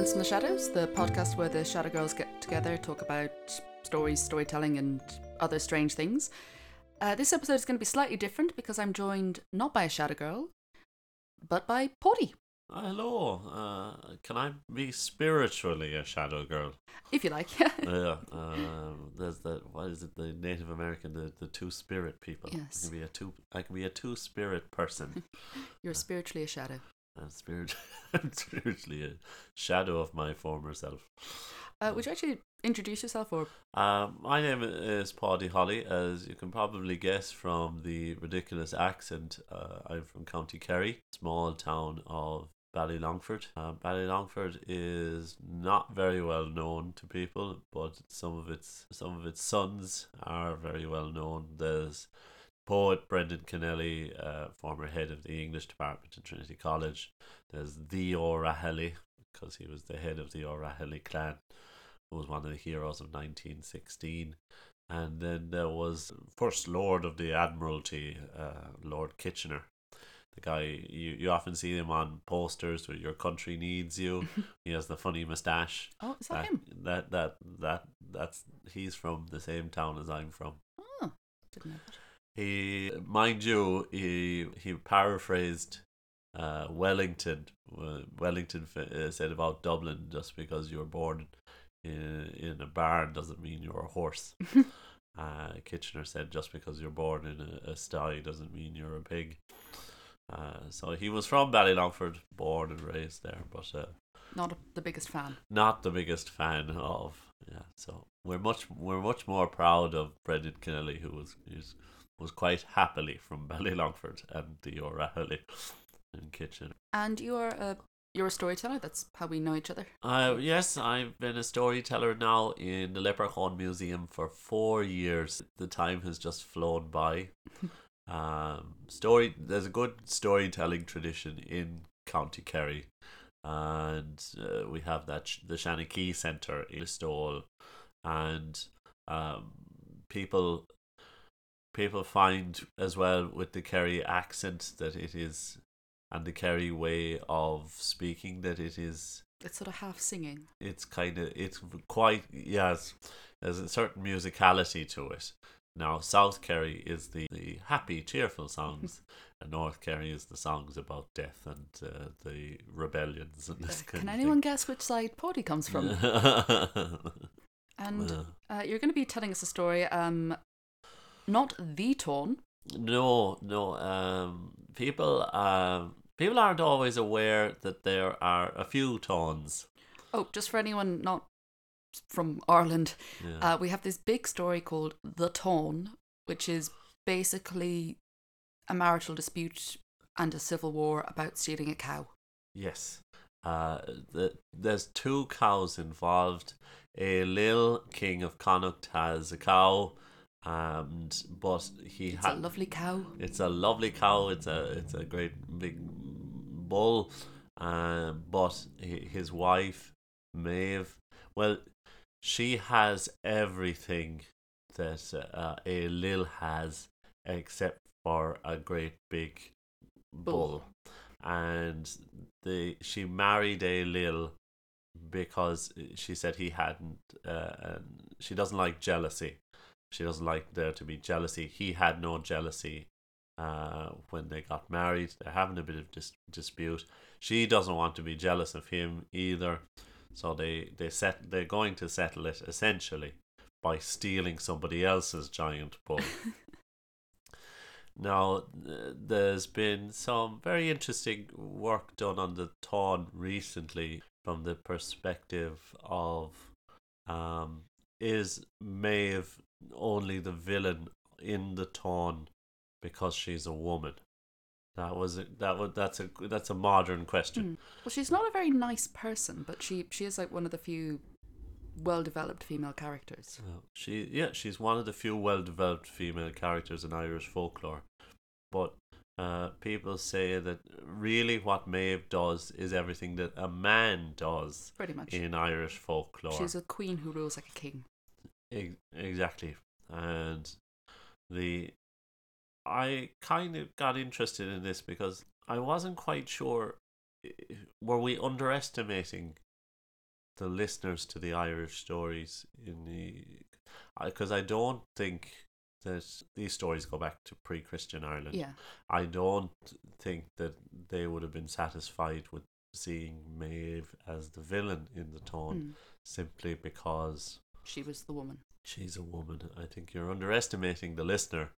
Dance in the Shadows, the podcast where the Shadow Girls get together, talk about stories, storytelling, and other strange things. Uh, this episode is going to be slightly different because I'm joined not by a Shadow Girl, but by Poddy, Uh, hello. Uh, can I be spiritually a shadow girl? if you like. yeah. Um, there's the what is it? The Native American, the, the two spirit people. Yes. I can be a two. I can be a two spirit person. You're spiritually a shadow. I'm spirit. I'm spiritually a shadow of my former self. Uh, would you actually introduce yourself or Um, my name is Paddy Holly, as you can probably guess from the ridiculous accent. Uh, I'm from County Kerry, small town of Ballylongford. Uh, Ballylongford is not very well known to people, but some of its some of its sons are very well known. There's poet Brendan Kennelly, uh, former head of the English department at Trinity College. There's the O'Rahilly, because he was the head of the O'Rahilly clan who was one of the heroes of 1916. And then there was First Lord of the Admiralty, uh, Lord Kitchener. The guy, you, you often see him on posters where your country needs you. he has the funny moustache. oh, is that That, him? that, that, that, that's, he's from the same town as I'm from. Oh, didn't know that. He, mind you, he he paraphrased uh, Wellington. Uh, Wellington uh, said about Dublin, just because you were born in in a barn doesn't mean you're a horse. uh, Kitchener said just because you're born in a, a sty doesn't mean you're a pig. Uh, so he was from Ballylongford, born and raised there, but uh, Not a, the biggest fan. not the biggest fan of. Yeah, so we're much we're much more proud of Brendan Kennelly, who was who's, was quite happily from Ballylongford and the O'Rahilly in Kitchen. And you're a you're a storyteller. That's how we know each other. Uh, yes, I've been a storyteller now in the Leprechaun Museum for four years. The time has just flown by. um, story there's a good storytelling tradition in County Kerry, and uh, we have that sh- the Shanachie Centre in Listowel, and um, people people find as well with the Kerry accent that it is and the Kerry way of speaking that it is It's sort of half singing. it's kind of it's quite yes there's a certain musicality to it now south kerry is the, the happy cheerful songs and north kerry is the songs about death and uh, the rebellions and this kind Can anyone guess which side Poddy comes from? And uh, you're going to be telling us a story. Um, not the Táin. no no um people um people aren't always aware that there are a few tones Oh, just for anyone not from Ireland, yeah. uh, we have this big story called The Táin, which is basically a marital dispute and a civil war about stealing a cow. Yes. Uh, the, there's two cows involved. Ailill King of Connacht has a cow, and but he It's ha- a lovely cow. it's a lovely cow. It's a it's a great big bull, um, but hi- his wife Maeve, well, she has everything that uh, Ailill has, except for a great big bull, Bull. and the she married Ailill because she said he hadn't. Uh, and she doesn't like jealousy. She doesn't like there to be jealousy. He had no jealousy uh, when they got married. They're having a bit of dis- dispute. She doesn't want to be jealous of him either. So they they set they're going to settle it essentially by stealing somebody else's giant bull. now, there's been some very interesting work done on the Táin recently from the perspective of um, is Maeve only the villain in the Táin because she's a woman? That was a, that was that's a that's a modern question. Hmm. Well, she's not a very nice person, but she she is like one of the few well-developed female characters. Well, she yeah, she's one of the few well-developed female characters in Irish folklore. But uh, people say that really what Maeve does is everything that a man does Pretty much. in Irish folklore. She's a queen who rules like a king. Ex- exactly. And the I kind of got interested in this because I wasn't quite sure were we underestimating the listeners to the Irish stories in the because I don't think that these stories go back to pre-Christian Ireland. Yeah. I don't think that they would have been satisfied with seeing Maeve as the villain in the Táin Mm. simply because She was the woman. she's a woman. I think you're underestimating the listener.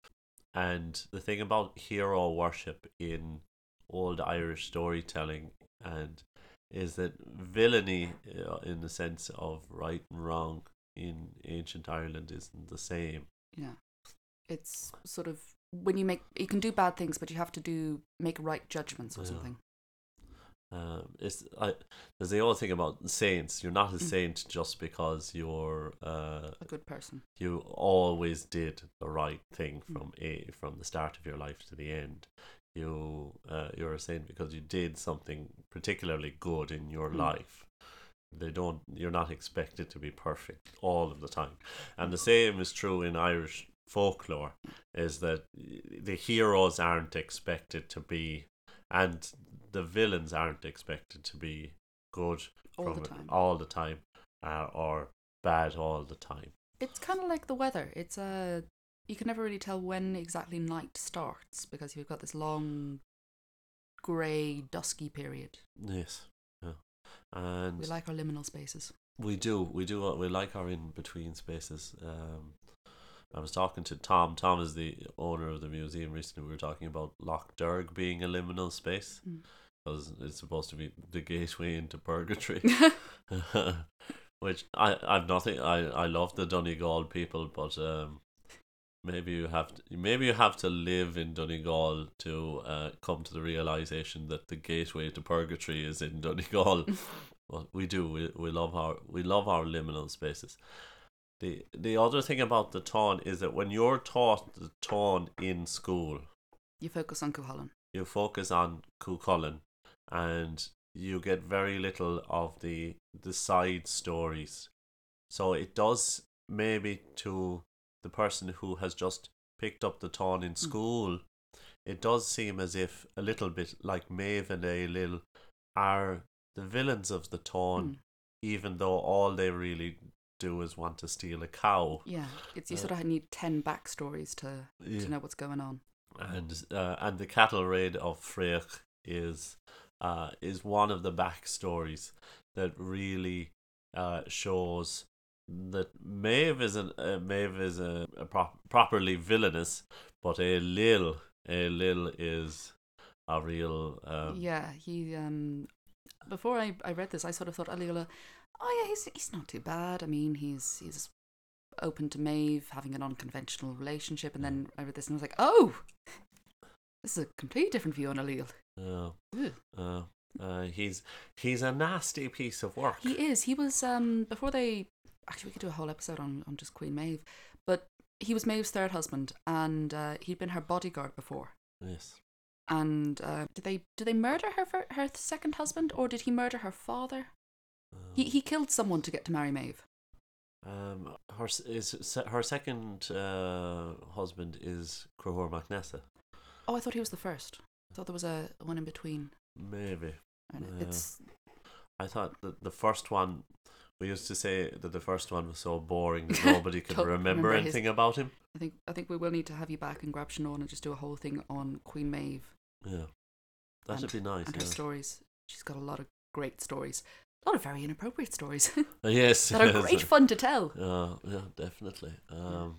And the thing about hero worship in old Irish storytelling and is that villainy uh, in the sense of right and wrong in ancient Ireland isn't the same. Yeah. It's sort of when you make you can do bad things, but you have to do make right judgments or Yeah. something. Um, it's I, there's the old thing about saints. You're not a Mm. saint just because you're uh, A good person. you always did the right thing Mm. from a from the start of your life to the end. You uh, you're a saint because you did something particularly good in your Mm. life. They don't. You're not expected to be perfect all of the time, and the same is true in Irish folklore. Is that the heroes aren't expected to be, and the villains aren't expected to be good All from the it time. all the time, uh, or bad all the time. It's kind of like the weather. It's a you can never really tell when exactly night starts because you've got this long grey dusky period. Yes. Yeah. And We like our liminal spaces. we do, we do, uh, we like our in between spaces. Um, I was talking to Tom. Tom is the owner of the museum recently. We were talking about Loch Derg being a liminal space Mm. because it's supposed to be the gateway into purgatory. Which I, I've nothing. I, I love the Donegal people, but um, maybe you have to, maybe you have to live in Donegal to uh, come to the realization that the gateway to purgatory is in Donegal. well, we do. We, we love our we love our liminal spaces. The the other thing about the Táin is that when you're taught the Táin in school, you focus on Cuchulainn. you focus on Cuchulainn and you get very little of the the side stories. So it does maybe to the person who has just picked up the Táin in school, it does seem as if a little bit like Maeve and Ailill are the villains of the Táin, Mm. even though all they really do is want to steal a cow. Yeah, it's you Uh, sort of need ten backstories to Yeah. to know what's going on. and uh, and the cattle raid of Fráech is uh, is one of the backstories that really uh, shows that Maeve is an uh, Maeve is a, a prop- properly villainous, but Ailill a Lil is a real um, yeah, he um before I, I read this, I sort of thought Aliola, oh yeah, he's he's not too bad. I mean, he's he's open to Maeve having an unconventional relationship, and then I read this and I was like, oh, this is a completely different view on Ailill. uh, Ugh. uh, uh, he's he's a nasty piece of work. He is. He was um before they actually we could do a whole episode on on just Queen Maeve, but he was Maeve's third husband, and uh, he'd been her bodyguard before. yes. And uh, did they did they murder her her second husband, or did he murder her father? He he killed someone to get to marry Maeve. Um, her is her second uh, husband is Crohor MacNessa. Oh, I thought he was the first. I thought there was a one in between. Maybe And Yeah. It's I thought that the first one. We used to say that the first one was so boring that nobody could remember, remember his- anything about him. I think I think we will need to have you back and grab Sinead and just do a whole thing on Queen Maeve Yeah, that'd And- be nice. and her stories. She's got a lot of great stories. A lot of very inappropriate stories Uh, yes, that are yes. great fun to tell. Uh, yeah, definitely. Um,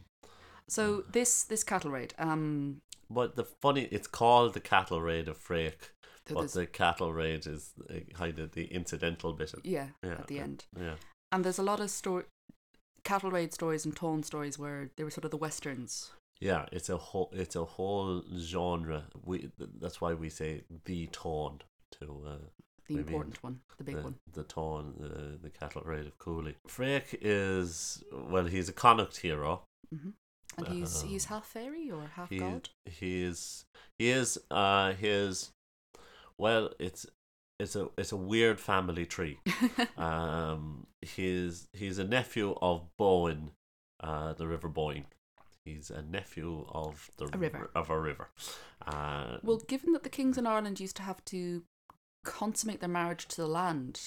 So this this cattle raid, um, but the funny, it's called the cattle raid of Fráech, but the cattle raid is kind of the incidental bit. Of, yeah, yeah, at the uh, end, Yeah. and there's a lot of story, cattle raid stories and Táin stories where they were sort of the westerns. Yeah, it's a whole it's a whole genre. We that's why we say the Táin to uh, The important one, the big the, one. the Táin, the the cattle raid of Cooley. Fráech is well, he's a Connacht hero. hmm And he's Um, he's half fairy or half He god. he is he is uh his well, it's it's a it's a weird family tree. um, he's he's a nephew of Boann, uh, the River Boyne. He's a nephew of the A river. of a river. Uh, well, given that the kings in Ireland used to have to consummate their marriage to the land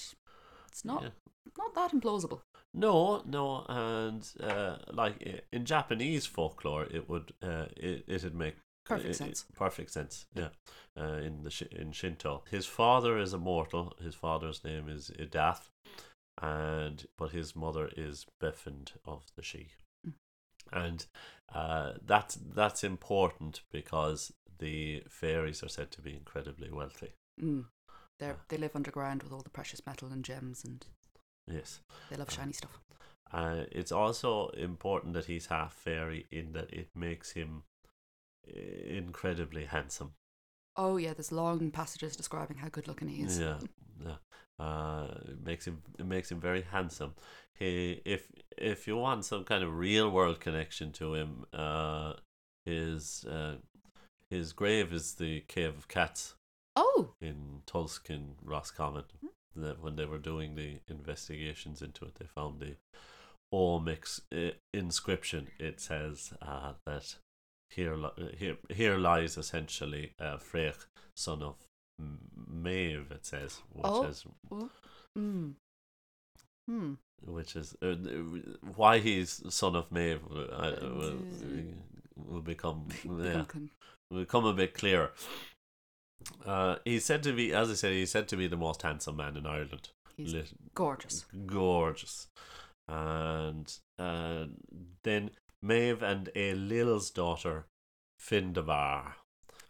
It's not Yeah. not that implausible. No, no, and uh, like in Japanese folklore, it would uh, it it'd make Perfect it- sense. it- perfect sense. Yeah, uh, in the in Shinto, his father is immortal. His father's name is Idath, and but his mother is Befend of the Shi, Mm. and uh, that's that's important because the fairies are said to be incredibly wealthy. Mm. They Ah. they live underground with all the precious metal and gems, and Yes. they love Ah. shiny stuff. Uh, it's also important that he's half fairy in that it makes him uh, incredibly handsome. Oh yeah, there's long passages describing how good looking he is. Yeah, yeah. Uh, it makes him it makes him very handsome. He if if you want some kind of real world connection to him, uh, his uh, his grave is the Cave of Cats Oh, in Tulsk in Roscommon. That when they were doing the investigations into it, they found the Ogham uh, inscription. It says uh, that here, here, here lies essentially uh, Fráech, son of Maeve. It says, which Oh. is hmm, hmm. which is uh, why he's son of Maeve uh, uh, will, will become yeah Become- will become a bit clearer. Uh, he's said to be, as I said, he's said to be the most handsome man in Ireland. He's Lit- gorgeous. gorgeous. And uh, then Maeve and Ailill's daughter, Findabair.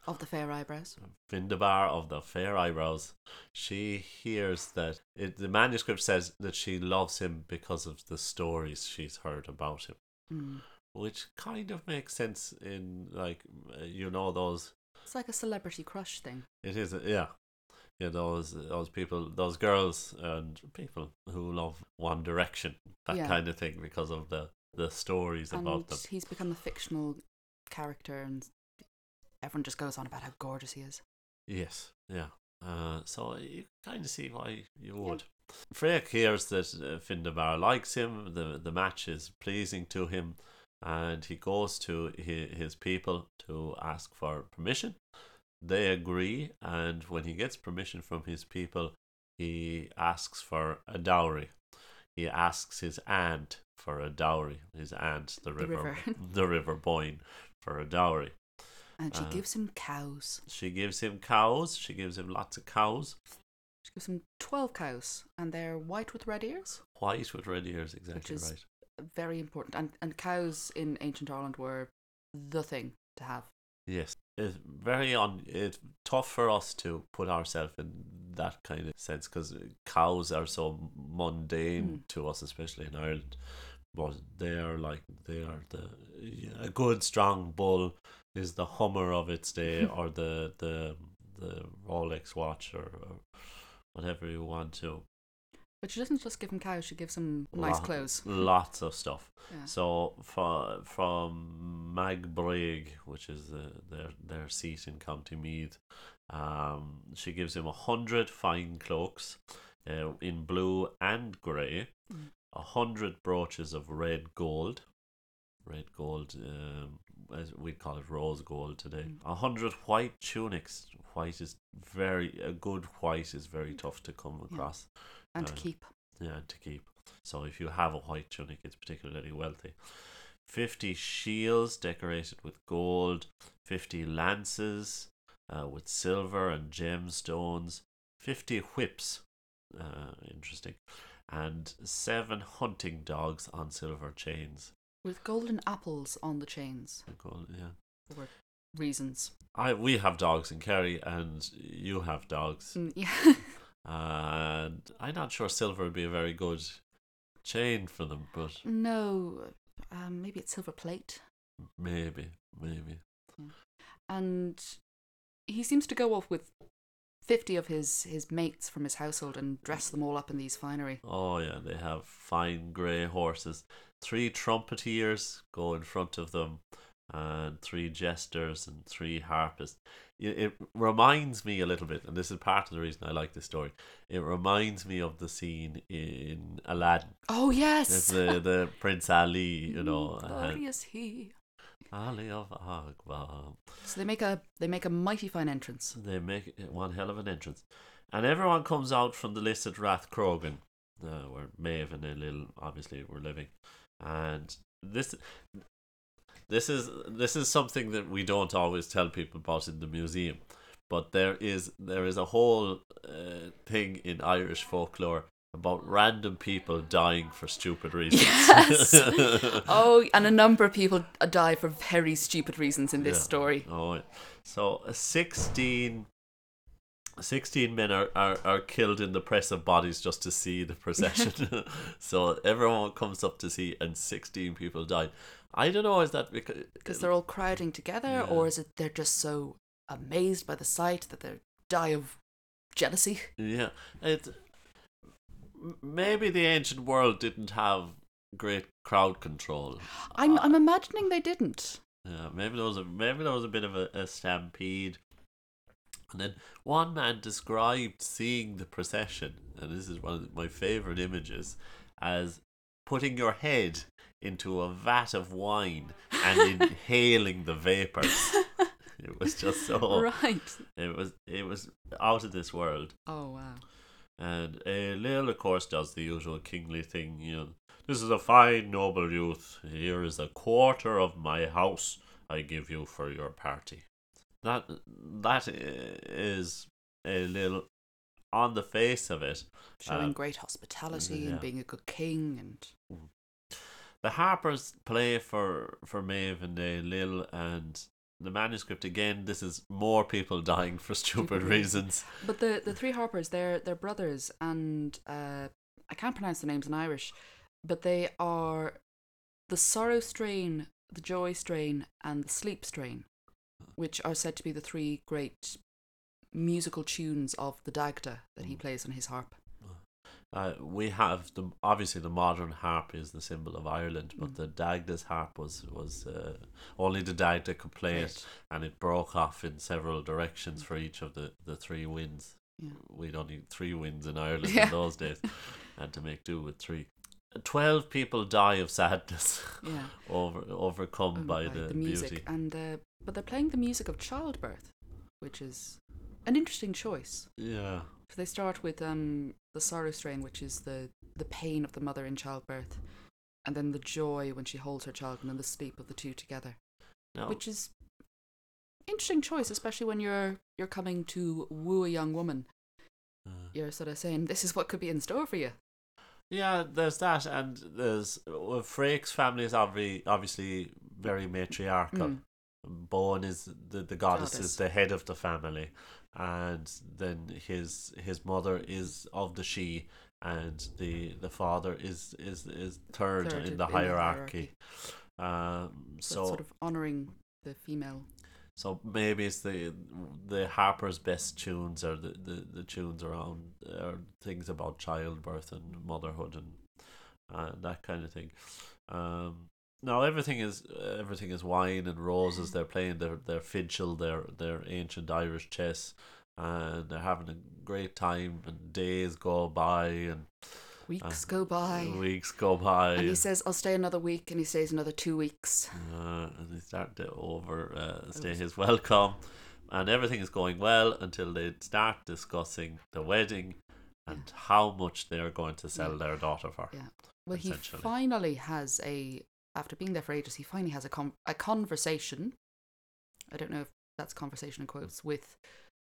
Of the fair eyebrows. Findabair of the fair eyebrows. She hears that it, the manuscript says that she loves him because of the stories she's heard about him, Mm. which kind of makes sense in like uh, you know those. It's like a celebrity crush thing. It is yeah. Yeah, those those people, those girls and people who love One Direction, that Yeah. kind of thing, because of the the stories and about them. he's become a fictional character, and everyone just goes on about how gorgeous he is. Yes, yeah. Uh, so you kind of see why you would. Fráech hears that uh, Findabair likes him. the The match is pleasing to him, and he goes to his, people to ask for permission. They agree, and when he gets permission from his people, he asks for a dowry. He asks his aunt for a dowry. His aunt, the The river, river. the river Boyne, for a dowry. And she Uh, gives him cows. She gives him cows. She gives him lots of cows. She gives him 12 cows, and they're white with red ears. White with red ears, exactly right. Very important. And, and cows in ancient Ireland were the thing to have. Yes, it's very on. It's tough for us to put ourselves in that kind of sense because cows are so mundane Mm. to us, especially in Ireland. But they are like they are the a good strong bull is the Hummer of its day, or the the the Rolex watch, or, or whatever you want to. But she doesn't just give him cows, she gives him nice Lot- clothes. Lots of stuff. Yeah. So from from Magbraig, which is the, their their seat in County Meath, um, she gives him a hundred fine cloaks, uh, in blue and grey, Mm. a hundred brooches of red gold, red gold, um, as we'd call it rose gold today. Mm. A hundred white tunics. White is very a good white is very tough to come Yeah. And to keep. yeah, and to keep. So if you have a white tunic, it's particularly wealthy. 50 shields decorated with gold, 50 lances uh, with silver and gemstones, 50 whips, uh, interesting, and 7 hunting dogs on silver chains. With golden apples on the chains. Gold, yeah. For reasons. I, we have dogs in Kerry, and you have dogs. Mm, yeah. And I'm not sure silver would be a very good chain for them, but no, um, maybe it's silver plate. maybe, maybe. And he seems to go off with 50 of his, his mates from his household and dress them all up in these finery. Oh yeah, they have fine grey horses. Three trumpeteers go in front of them, and three jesters and three harpists. It, it reminds me a little bit, and this is part of the reason I like this story. It reminds me of the scene in Aladdin. Oh, yes! The the Prince Ali, you know, Glorious he. Ali of Akbar. So they make a they make a mighty fine entrance. They make one hell of an entrance, and everyone comes out from the list at Rathcroghan. uh, where Maeve and Lil obviously were living, and this this is this is something that we don't always tell people about in the museum, but there is there is a whole uh, thing in Irish folklore about random people dying for stupid reasons. Yes. oh, and a number of people die for very stupid reasons in this Yeah. story. Oh, so uh, 16, 16 men are, are, are killed in the press of bodies just to see the procession. so everyone comes up to see, and 16 people died. I don't know, is that because. Because they're all crowding together, Yeah. or is it they're just so amazed by the sight that they die of jealousy? Yeah. It, maybe the ancient world didn't have great crowd control. I'm uh, I'm imagining they didn't. Yeah, maybe there was a maybe there was a bit of a, a stampede. And then one man described seeing the procession, and this is one of my favorite images, as putting your head into a vat of wine and inhaling the vapors. It was just so Right. it was it was out of this world. Oh wow. And uh, Lil, of course, does the usual kingly thing. You know, this is a fine, noble youth. Here is a quarter of my house I give you for your party. That that is a little on the face of it. Showing Uh, great hospitality yeah. and being a good king and The Harpers play for for Maeve and uh, Lil, and the manuscript again. This is more people dying for stupid reasons. But the the three Harpers, they're they're brothers, and uh, I can't pronounce the names in Irish, but they are the sorrow strain, the joy strain, and the sleep strain, which are said to be the three great musical tunes of the Dagda that he plays on his harp. Uh, we have the obviously the modern harp is the symbol of Ireland, but Mm. the Dagda's harp was was uh, only the Dagda could play it, and it broke off in several directions for each of the, the three winds. Yeah. We'd only three winds in Ireland Yeah. in those days, had to make do with three. Twelve people die of sadness, Yeah. over overcome um, by, the, music, beauty. and uh, but they're playing the music of childbirth, which is an interesting choice. Yeah, So they start with um the sorrow strain, which is the the pain of the mother in childbirth, and then the joy when she holds her child, and then the sleep of the two together, no, which is interesting choice, especially when you're you're coming to woo a young woman. uh, You're sort of saying this is what could be in store for you. Yeah, there's that, and there's well, Fráech's family is obviously obviously very matriarchal. Mm. Boann is the the goddess, Goddess. is the head of the family, and then his his mother is of the she, and the the father is is is third, Third in in the the hierarchy. Um, So, so sort of honouring the female. so maybe it's the the Harper's best tunes are the, the, the tunes around are things about childbirth and motherhood and uh, that kind of thing. Um, now everything is everything is wine and roses. They're playing their their fiddle, their their ancient Irish chess, and they're having a great time. And days go by and Weeks go by, weeks go by. and he says, "I'll stay another week," and he stays another two weeks. Uh, and they start to over uh, stay his welcome, and everything is going well until they start discussing the wedding and how much they are going to sell Yeah. their daughter for. Yeah. Well, he finally has a after being there for ages. He finally has a a conversation. I don't know if that's conversation in quotes with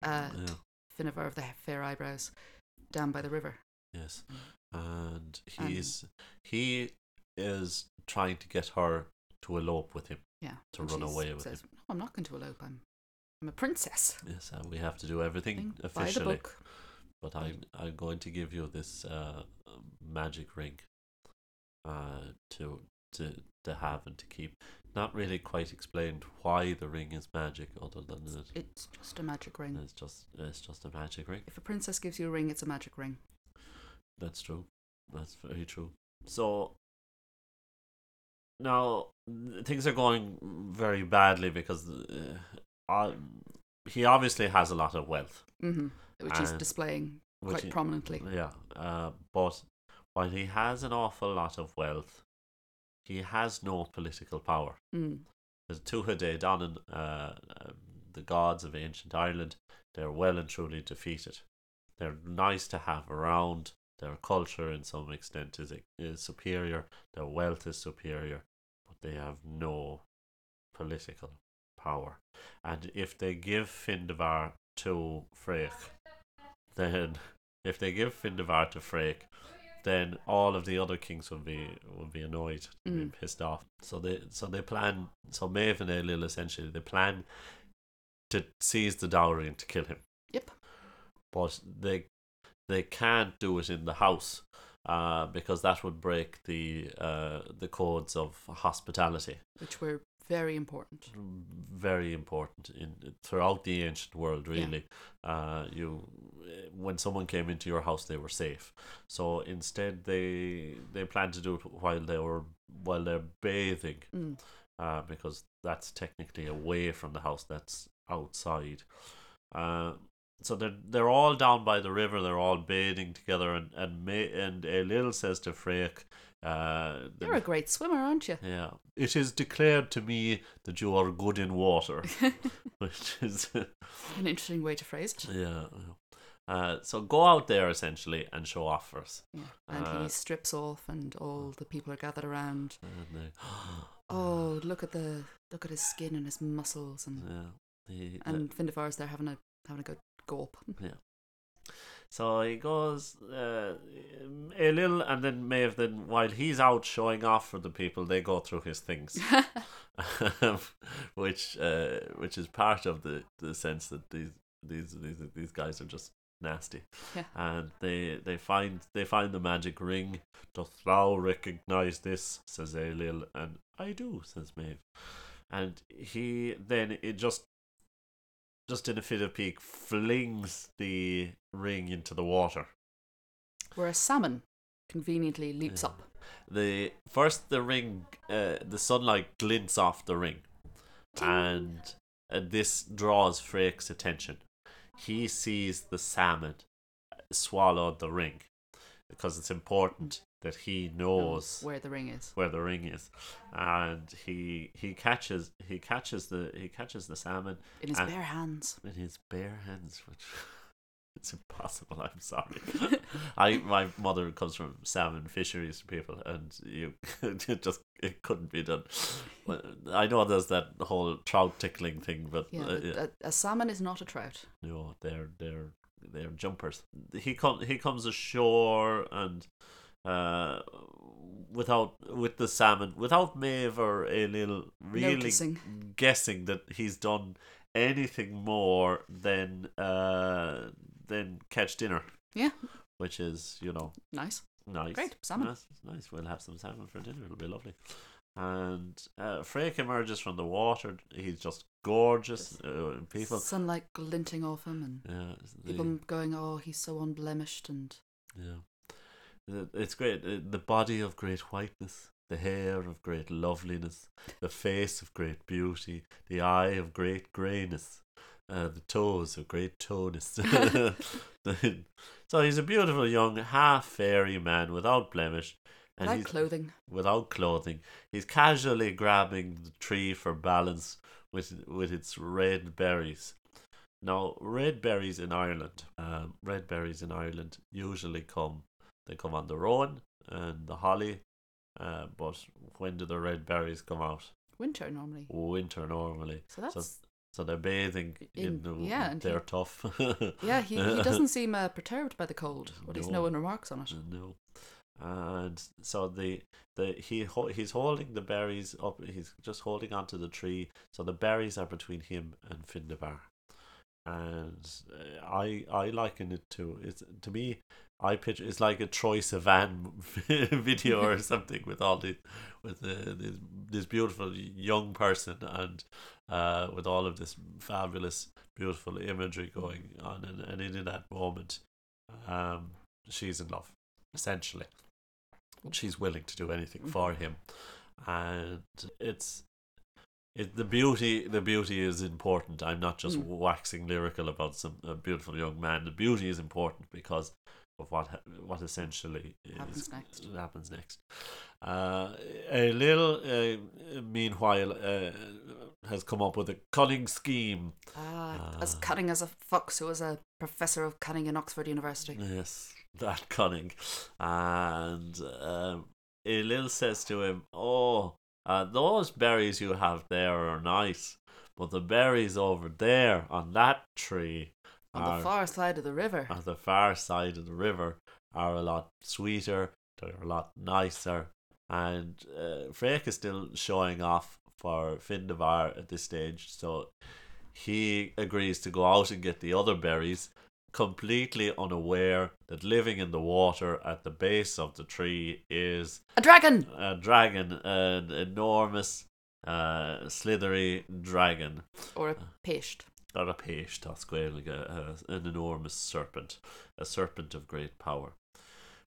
uh, Yeah, Findabair of the Fair Eyebrows down by the river. yes, Mm. and And- he's he is trying to get her to elope with him. Yeah. To and run away with says, No, I'm not going to elope. I'm I'm a princess. Yes, and we have to do everything Thing. Officially. book. But I'm I'm going to give you this uh, magic ring, uh, to to to have and to keep. Not really quite explained why the ring is magic, other than that It's just a magic ring. it's just it's just a magic ring. If a princess gives you a ring, it's a magic ring. That's true. That's very true. So now things are going very badly because uh, uh, he obviously has a lot of wealth. hmm Which he's displaying which quite he- prominently. Yeah, uh, but while he has an awful lot of wealth, he has no political power. Mm. The Tuatha De Danann, uh, uh, the gods of ancient Ireland, they're well and truly defeated. They're nice to have around, Their culture, in some extent, is is superior. Their wealth is superior, but they have no political power. And if they give Findabair to Fráech, then if they give Findabair to Fráech, then all of the other kings would be will be annoyed, will be Mm. pissed off. So they so they plan. So Maeve and Ailill essentially they plan to seize the dowry and to kill him. Yep. But they they can't do it in the house. Uh, because that would break the uh, the codes of hospitality Which were very important. very important in throughout the ancient world really uh you when someone came into your house they were safe so instead they they planned to do it while they were while they're bathing Mm. uh because that's technically away from the house that's outside uh so they're they're all down by the river. They're all bathing together, and and May, and Ailill says to Fráech, uh, You're a great swimmer, aren't you? yeah. It is declared to me that you are good in water, which is An interesting way to phrase it. yeah. Uh, so go out there essentially and show off for us. Yeah. And Uh, he strips off, and all the people are gathered around. And they, Oh, look at the look at his skin and his muscles, and yeah. He, and Findabair's there having a having a good gulp. So he goes uh, a little, and then Maeve. Then while he's out showing off for the people, they go through his things. which uh, which is part of the, the sense that these these these these guys are just nasty. Yeah. And they they find they find the magic ring. Doth thou recognize this? says Ailill, and I do, says Maeve. And he then it just just in a fit of pique flings the ring into the water. Where a salmon conveniently leaps Yeah. up. The first the ring uh, the sunlight glints off the ring. And uh, this draws Fráech's attention. He sees the salmon swallow the ring because it's important that he knows where the ring is. where the ring is, and he he catches he catches the he catches the salmon In his bare hands. in his bare hands, which it's impossible. I'm sorry. I my mother comes from salmon fisheries people, and you it just it couldn't be done. I know there's that whole trout tickling thing, but Yeah, uh, but A, a salmon is not a trout. no, they're they're they're jumpers. He come he comes ashore and. Uh, without with the salmon, without Maeve or Ailill really Noticing. guessing that he's done anything more than uh than catch dinner, Yeah, which is you know nice. nice. Great, salmon. Nice, nice. We'll have some salmon for dinner. It'll be lovely. And uh, Fráech emerges from the water. He's just gorgeous. Uh, people, Sunlight glinting off him, and yeah, the- people going, "Oh, he's so unblemished," and Yeah. It's great. Uh, The body of great whiteness, the hair of great loveliness, the face of great beauty, the eye of great greyness, uh, the toes of great tonus. so he's a beautiful young half fairy man without blemish. And without clothing. without clothing. He's casually grabbing the tree for balance with with its red berries. Now, red berries in Ireland, um, red berries in Ireland usually come. They come on the rowan and the holly, uh, but when do the red berries come out? Winter normally. Winter normally. So that's So they're bathing in, In- the. yeah, and they're he- tough. yeah. He, he doesn't seem uh, perturbed by the cold. Or at least no No. one remarks on it. No. And so the the he he's holding the berries up. He's just holding onto the tree. So the berries are between him and Findabair. And uh, I I liken it to it's to me. I picture it's like a Troye Sivan video or something with all the with the, this this beautiful young person and uh with all of this fabulous beautiful imagery going on and, and in that moment um she's in love essentially she's willing to do anything for him and it's it, the beauty the beauty is important i'm not just Mm. waxing lyrical about some a beautiful young man the beauty is important because of what what essentially is, Happens next. happens next uh, Ailill uh, meanwhile uh, has come up with a cunning scheme Ah, as Ah. cunning as a fox who was a professor of cunning in Oxford University. Yes, that cunning. And um, Ailill says to him, Oh, uh, those berries you have there are nice, but the berries over there on that tree On are, the far side of the river. on the far side of the river are a lot sweeter, they're a lot nicer. And uh, is still showing off for Findabair at this stage, so he agrees to go out and get the other berries, completely unaware that living in the water at the base of the tree is A dragon! a dragon, an enormous, uh, slithery dragon Or a péist. or a page tasquail, like a, a, an enormous serpent, a serpent of great power.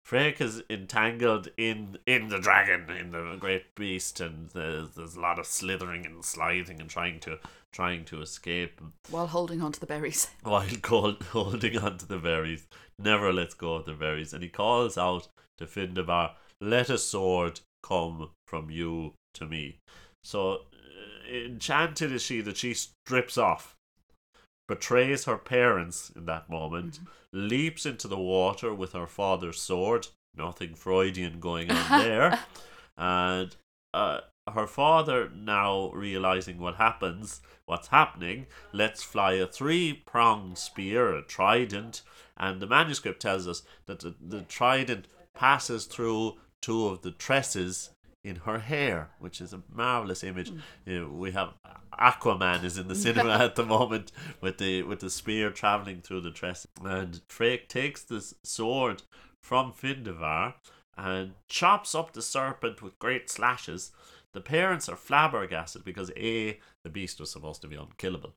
Fráech is entangled in in the dragon, in the great beast, and there's, there's a lot of slithering and sliding and trying to trying to escape While holding on to the berries. while cold, holding on to the berries. Never lets go of the berries, and he calls out to Findabair, "Let a sword come from you to me." So uh, enchanted is she that she strips off, betrays her parents in that moment, leaps into the water with her father's sword. Nothing Freudian going on there, and uh, her father now realizing what happens, what's happening, lets fly a three-pronged spear, a trident, and the manuscript tells us that the, the trident passes through two of the tresses in her hair, which is a marvelous image. Hmm. You know, we have Aquaman is in the cinema at the moment with the with the spear traveling through the tress, and Fráech takes this sword from Findabair and chops up the serpent with great slashes. The parents are flabbergasted because a the beast was supposed to be unkillable,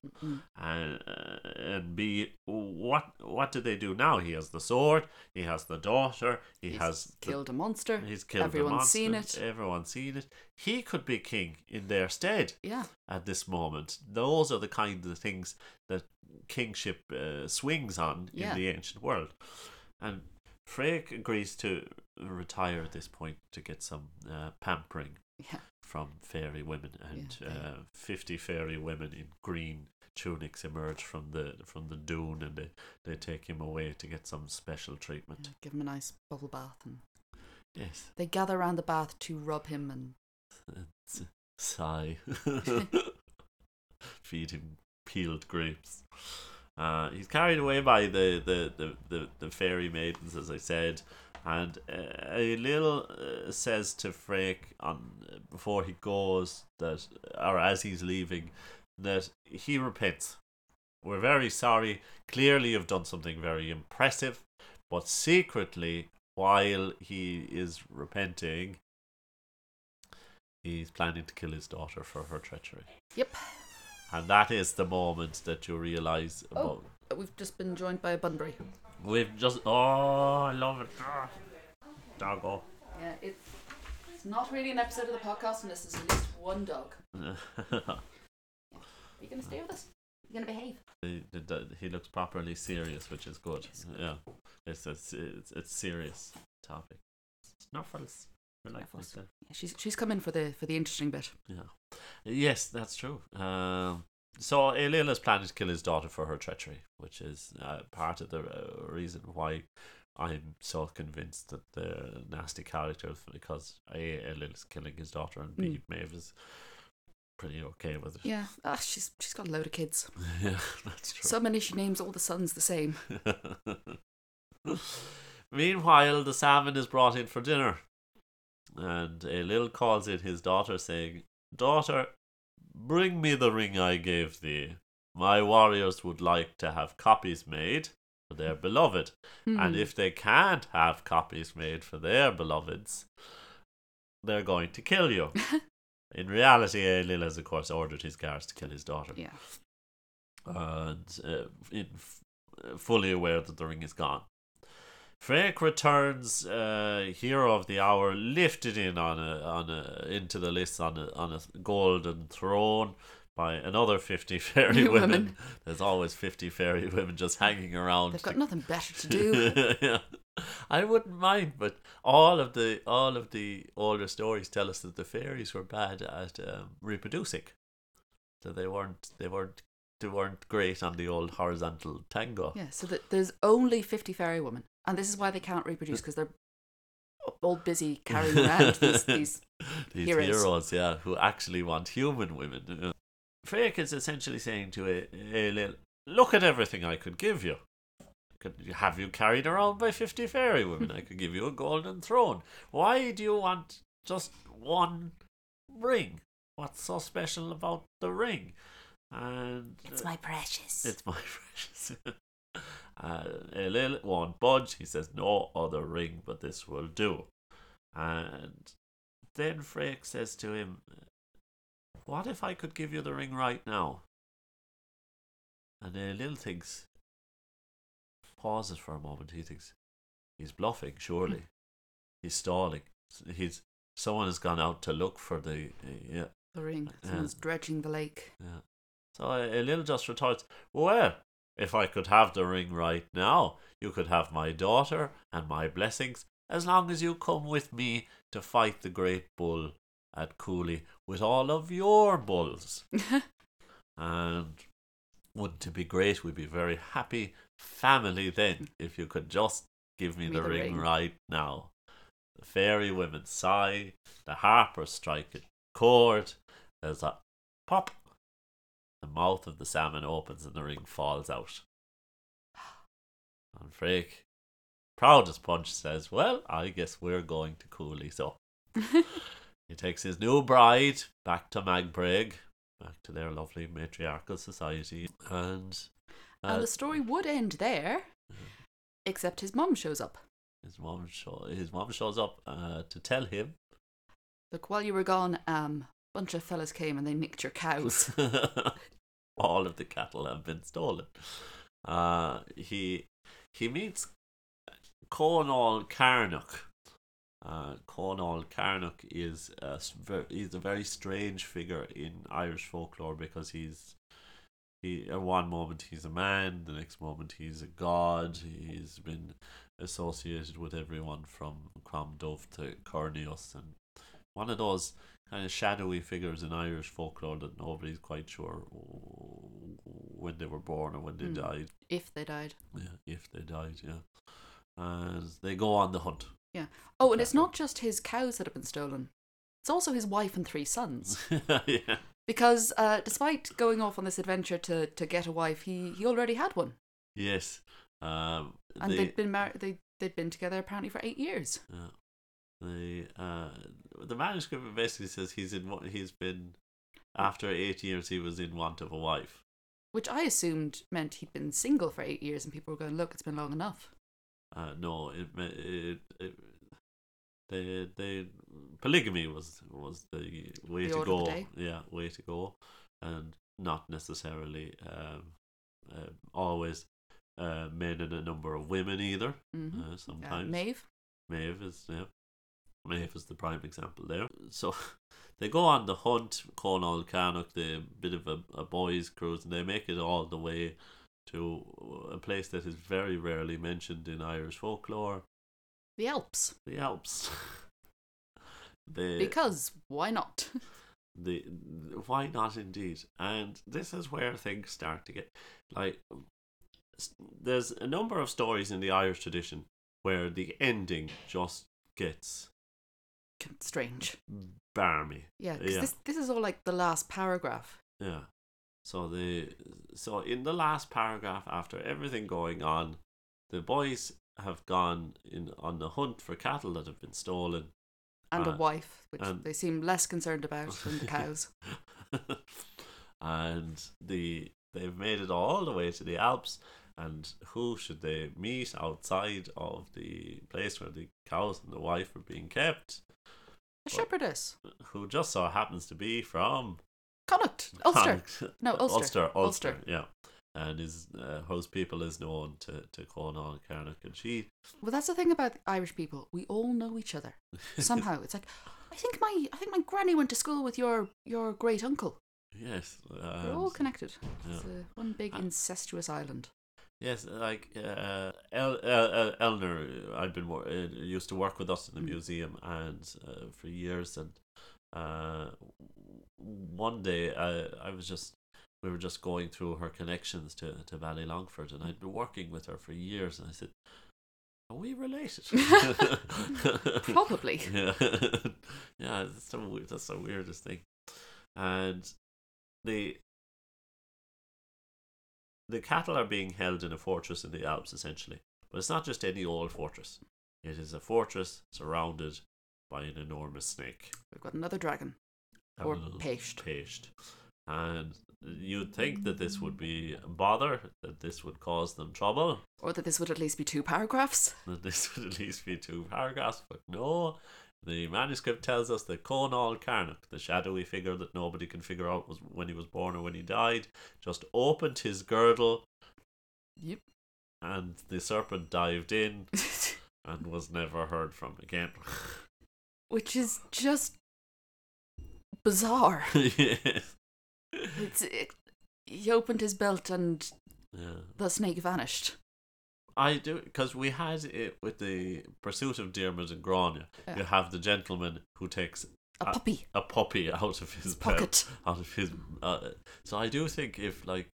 and uh, and b what what do they do now? He has the sword, he has the daughter, he He's has the killed a monster. He's killed Everyone's the monster. seen it. Everyone's seen it. He could be king in their stead Yeah. at this moment. Those are the kind of things that kingship uh, swings on Yeah. in the ancient world. And Fráech agrees to retire at this point to get some uh, pampering Yeah. From fairy women, and Yeah, uh, fifty fairy women in green tunics emerge from the from the dune, and they, they take him away to get some special treatment. Give him a nice bubble bath. And Yes. they gather around the bath to rub him and sigh. Feed him peeled grapes. Uh, he's carried away by the, the, the, the, the fairy maidens, as I said, and uh, Ailill uh, says to Fráech on before he goes that, or as he's leaving, that he repents. We're very sorry. Clearly, you've done something very impressive, but secretly, while he is repenting, he's planning to kill his daughter for her treachery. Yep. And that is the moment that you realise Oh. about. we've just been joined by a Bunbury. We've just. Oh, I love it. Ah, Doggo. Yeah, it's it's not really an episode of the podcast unless there's at least one dog. Are you gonna stay with us? You gonna behave? he, he- he looks properly serious, which is good. Yes. Yeah, it's it's it's, it's serious topic. Snuffles. Like. Yeah, she's she's come in for the for the interesting bit. Yeah. Yes, that's true. Um, so Ailill is planning to kill his daughter for her treachery, which is uh, part of the uh, reason why I'm so convinced that the nasty character, is because A, is killing his daughter, and B, Maeve is pretty okay with it. Yeah, ah, she's she's got a load of kids. yeah, that's true. So many she names all the sons the same. Meanwhile, the salmon is brought in for dinner, and Ailill calls in his daughter, saying, Daughter, bring me the ring I gave thee. My warriors would like to have copies made for their beloved, and Hmm. if they can't have copies made for their beloveds, they're going to kill you. In reality, Ailill has, of course, ordered his guards to kill his daughter yeah, and uh, in, f- fully aware that the ring is gone. Fráech returns, uh, hero of the hour, lifted in on a on a into the list on a on a golden throne by another fifty fairy women. Women. There's always fifty fairy women just hanging around. they've got to- nothing better to do. yeah. I wouldn't mind, but all of the all of the older stories tell us that the fairies were bad at um, reproducing. So they weren't they weren't they weren't great on the old horizontal tango. Yeah, so that there's only 50 fairy women. And this is why they can't reproduce because they're all busy carrying around these, these These Heroes. heroes. yeah, who actually want human women. Uh, Fráech is essentially saying to a, a look at everything I could give you. Could have you carried around by 50 fairy women. I could give you a golden throne. Why do you want just one ring? What's so special about the ring? And It's my precious. it's my precious. uh, Ailill won't budge. He says, No other ring but this will do. And then Fráech says to him, What if I could give you the ring right now? And uh, Ailill thinks, pauses for a moment. He thinks, He's bluffing, surely. He's stalling. He's Someone has gone out to look for the. Uh, yeah. the ring. Yeah. Someone's dredging the lake. Yeah. So uh, Ailill just retorts, Well, if I could have the ring right now, you could have my daughter and my blessings as long as you come with me to fight the great bull at Cooley with all of your bulls. and wouldn't it be great? We'd be very happy family then if you could just give me Me the, the ring, ring. right now. The fairy women sigh, the harper strike a chord, there's a pop. The mouth of the salmon opens and the ring falls out. And Fráech, proud as punch, says, Well, I guess we're going to Cooley, so. he takes his new bride back to Magbraig, back to their lovely matriarchal society, and. uh, and the story would end there, except his mum shows up. his mom show, his mom shows up uh, to tell him Look, while you were gone, um, bunch of fellas came and they nicked your cows. all of the cattle have been stolen. Uh, he he meets Conall Cernach. Uh, Conall Cernach is a, he's a very strange figure in Irish folklore because he's he at one moment he's a man, the next moment he's a god. He's been associated with everyone from Crom Dubh to Corneus and one of those kind of shadowy figures in Irish folklore that nobody's quite sure when they were born or when they Hmm. died. if they died. Yeah, if they died, yeah. And they go on the hunt. Yeah. Oh, and it's not just his cows that have been stolen. It's also his wife and three sons. yeah. Because uh, despite going off on this adventure to, to get a wife, he, he already had one. Yes. Um, And they, they'd been married. They they'd been together apparently for eight years. yeah. The uh, the manuscript basically says he's in wa- he's been after eight years he was in want of a wife. Which I assumed meant he'd been single for eight years, and people were going, "Look, it's been long enough." Uh, no, it, it, it they they polygamy was was the way The to go. Yeah, way to go, and not necessarily um, uh, always uh, men and a number of women either. Mm-hmm. Uh, sometimes Maeve. Maeve is yeah. Maeve is the prime example there. So they go on the hunt, Conall Cernach, the bit of a, a boys' cruise, and they make it all the way to a place that is very rarely mentioned in Irish folklore, The Alps. the Alps. the, Because why not? the why not indeed and this is where things start to get like there's a number of stories in the irish tradition where the ending just gets Strange. barmy Yeah, this this is all like the last paragraph. yeah so the so in the last paragraph after everything going on the boys have gone in on the hunt for cattle that have been stolen And Uh, a wife, which and- they seem less concerned about than the cows. and the they've made it all the way to the Alps. And who should they meet outside of the place where the cows and the wife are being kept? A shepherdess. Who just so happens to be from Connacht. Ulster. Connacht. No, Ulster. Ulster, Ulster, Ulster. yeah. And his uh, whose people is known to to Conall Cernach, and she Well, that's the thing about Irish people. We all know each other somehow. it's like, I think my I think my granny went to school with your your great uncle. yes, We're all connected. yeah. It's a, one big Uh, incestuous island. Yes, like uh, El, El, El, Elner, I've been wor- uh, used to work with us in the Mm. museum and uh, for years, and uh, one day I I was just we were just going through her connections to to Valley Longford, and I'd been working with her for years, and I said, "Are we related?" Probably. yeah, yeah. That's the that's the weirdest thing, and the the cattle are being held in a fortress in the Alps essentially, but it's not just any old fortress. It is a fortress surrounded by an enormous snake. We've got another dragon. and Or péist. péist. And you'd think that this would be a bother, that this would cause them trouble, Or that this would at least be two paragraphs. that this would at least be two paragraphs, but no. The manuscript tells us that Conall Cernach, the shadowy figure that nobody can figure out was when he was born or when he died, just opened his girdle Yep. and the serpent dived in and was never heard from again. Which is just bizarre. yes. It's, it, he opened his belt and Yeah. the snake vanished. I do because we had it with the pursuit of Dermot and Grania. Yeah. You have the gentleman who takes A Uh, puppy. a puppy out of his belt, Pocket. out of his. Uh, so I do think if like,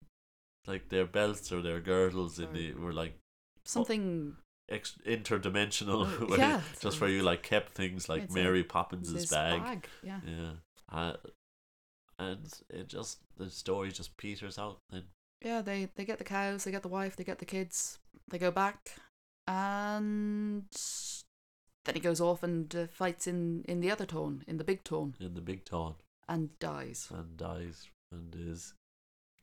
like their belts or their girdles in the were like Something. ex- interdimensional, where- yeah. just where you like kept things like Mary Poppins's his bag. Yeah. Yeah, uh, and it just the story just peters out. Then Yeah, they, they get the cows, they get the wife, they get the kids, they go back, and then he goes off and uh, fights in, in the other tone, in the big tone, in the big town and dies. and dies and is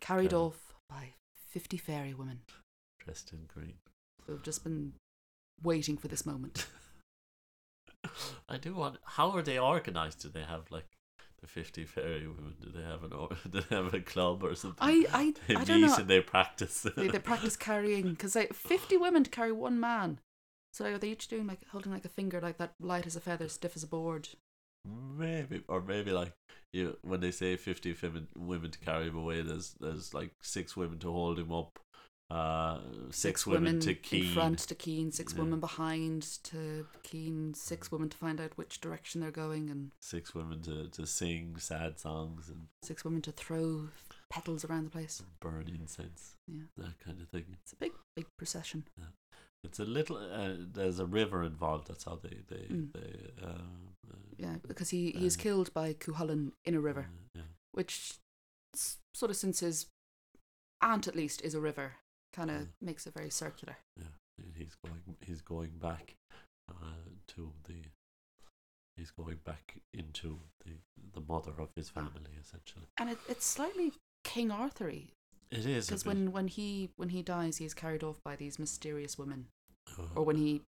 Carried off by 50 fairy women dressed in green. have just been waiting for this moment. I do want. How are they organized? Do they have like fifty fairy women? Do they have an or? Do they have a club or something? I, I, they I don't know. and they practice. They, they practice carrying, because like 50 women to carry one man. So are they each doing like holding like a finger like that, light as a feather, stiff as a board? maybe, or maybe like you when they say fifty women women to carry him away. There's there's like six women to hold him up. Uh, six, women, to keen. in front to keen, six Yeah. women behind to keen, six women to find out which direction they're going, and Six women to, to sing sad songs and six women to throw petals around the place. burn incense. Yeah. That kind of thing. It's a big, big procession. It's a little. Uh, there's a river involved. That's how they they Mm. they. Um, uh, Yeah, because he, he is Uh, killed by Cuchulainn in a river, yeah. which sort of since his aunt at least is a river, kind of Mm. makes it very circular. Yeah, and he's going. He's going back uh, to the. He's going back into the the mother of his family, essentially. And it, it's slightly King Arthury It is because when, when he when he dies, he is carried off by these mysterious women, uh, or when he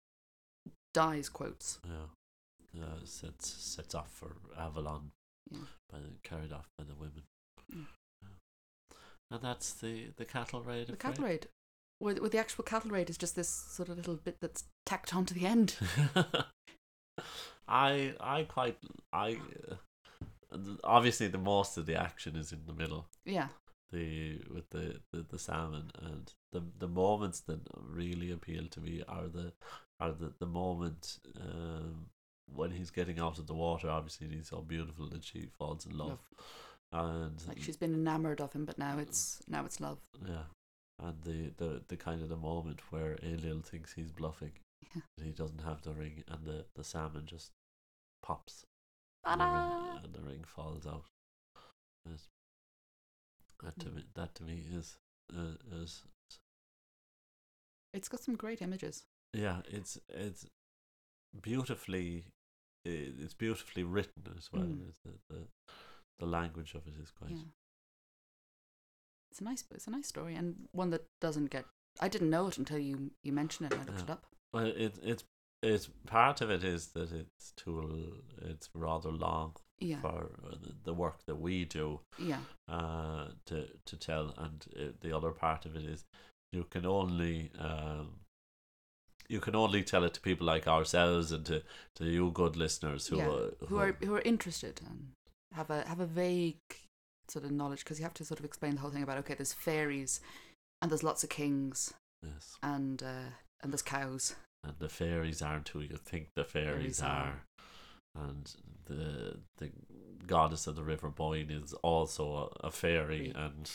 dies, quotes. yeah, uh, sets sets off for Avalon, Yeah. by carried off by the women. Mm. Yeah. And that's the the cattle raid. The cattle raid, where, where the actual cattle raid is just this sort of little bit that's tacked on to the end. I I quite I uh, obviously the most of the action is in the middle. Yeah, The with the, the, the salmon and the the moments that really appeal to me are the are the the moment um, when he's getting out of the water. Obviously, he's so beautiful that she falls in love, and like she's been enamored of him, but now it's now it's love. yeah, and the, the, the kind of the moment where Ailill thinks he's bluffing, Yeah. he doesn't have the ring, and the, the salmon just pops, and the, ring, and the ring falls out. Yes. That to me, that to me is uh, is It's got some great images. yeah, it's it's beautifully it's beautifully written as well. Mm. The, the the language of it is quite Yeah, it's a nice it's a nice story and one that doesn't get. I didn't know it until you you mentioned it. and I looked Yeah. it up. Well, it it's it's part of it is that it's too it's rather long Yeah, for the, work that we do yeah, uh to to tell, and uh, the other part of it is you can only um you can only tell it to people like ourselves and to to you good listeners who Yeah, uh, who are who are interested and have a have a vague sort of knowledge because you have to sort of explain the whole thing about okay, there's fairies, and there's lots of kings, yes, and uh, and there's cows. and the fairies aren't who you think the fairies Fairies are. are. And the the goddess of the river Boyne is also a, a fairy, and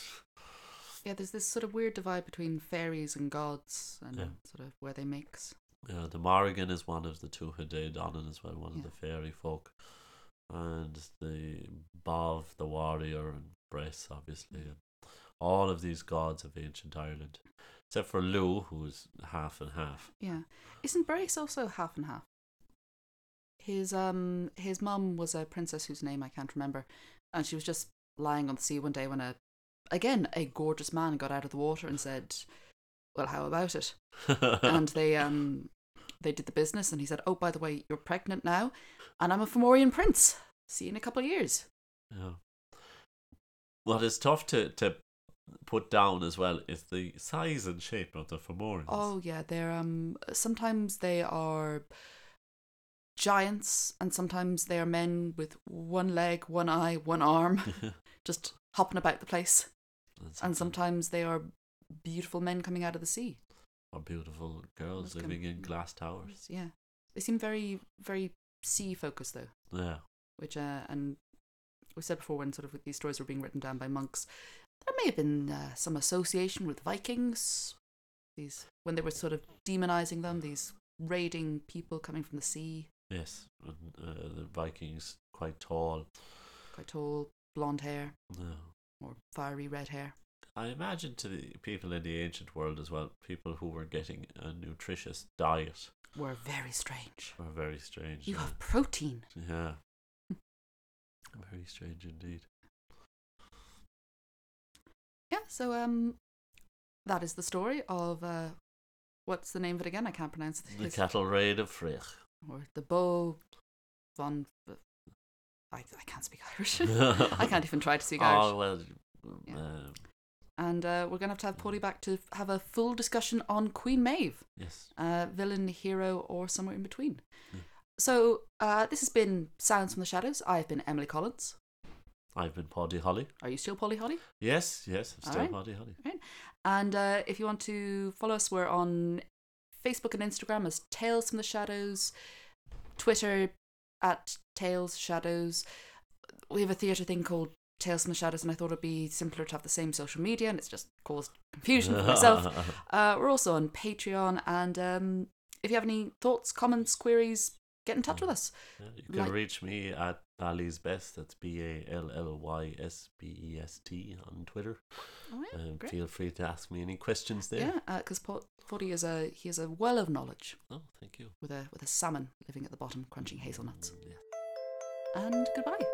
Yeah, there's this sort of weird divide between fairies and gods and Yeah. sort of where they mix. Yeah, the Morrigan is one of the Tuatha Dé Danann as well, one Yeah. of the fairy folk. And the Bov, the warrior, and Bress, obviously. And all of these gods of ancient Ireland. Except for Lugh, who's half and half. Yeah. Isn't Bress also half and half? His um his mum was a princess whose name I can't remember, and she was just lying on the sea one day when a again a gorgeous man got out of the water and said, "Well, how about it?" and they um they did the business, and he said, "Oh, by the way, you're pregnant now, and I'm a Fomorian prince. See you in a couple of years." Yeah. What is tough to, to put down as well is the size and shape of the Fomorians. Oh yeah, they're um sometimes they are giants, and sometimes they are men with one leg, one eye, one arm, just hopping about the place. And sometimes they are beautiful men coming out of the sea. Or beautiful girls living in glass towers. Yeah, they seem very very sea focused though. Yeah. Which uh, and we said before when sort of these stories were being written down by monks, there may have been uh, some association with Vikings. These when they were sort of demonizing them, these raiding people coming from the sea, Yes. And, uh, the Vikings quite tall. quite tall, blonde hair Yeah. or fiery red hair. I imagine to the people in the ancient world as well, people who were getting a nutritious diet Were very strange. were very strange. You yeah. have protein. Yeah. Very strange indeed. Yeah, so um, that is the story of uh, what's the name of it again? I can't pronounce it. The cattle raid of Fráech. or the Beau von. I, I can't speak Irish. I can't even try to speak Irish. Oh well. Yeah. And uh, we're going to have to have Polly back to have a full discussion on Queen Maeve, yes. uh, villain, hero, or somewhere in between. Hmm. So uh, this has been Sounds from the Shadows. I've been Emily Collins. I've been Polly Holly. Are you still Polly Holly? Yes, yes, I'm still Alright. Poddy Holly. And uh, if you want to follow us, we're on Facebook and Instagram as Tales from the Shadows, Twitter at Tales Shadows. We have a theatre thing called Tales from the Shadows, and I thought it'd be simpler to have the same social media, and it's just caused confusion for myself. Uh, we're also on Patreon, and um, if you have any thoughts, comments, queries, get in touch with us. Yeah, you can Like- reach me at Bally's Best. That's B A L L Y S B E S T on Twitter. Oh, yeah, Um, feel free to ask me any questions there. Yeah, because Forty is a he is a well of knowledge Oh, thank you. with a with a salmon living at the bottom, crunching hazelnuts. Mm, yeah. And goodbye.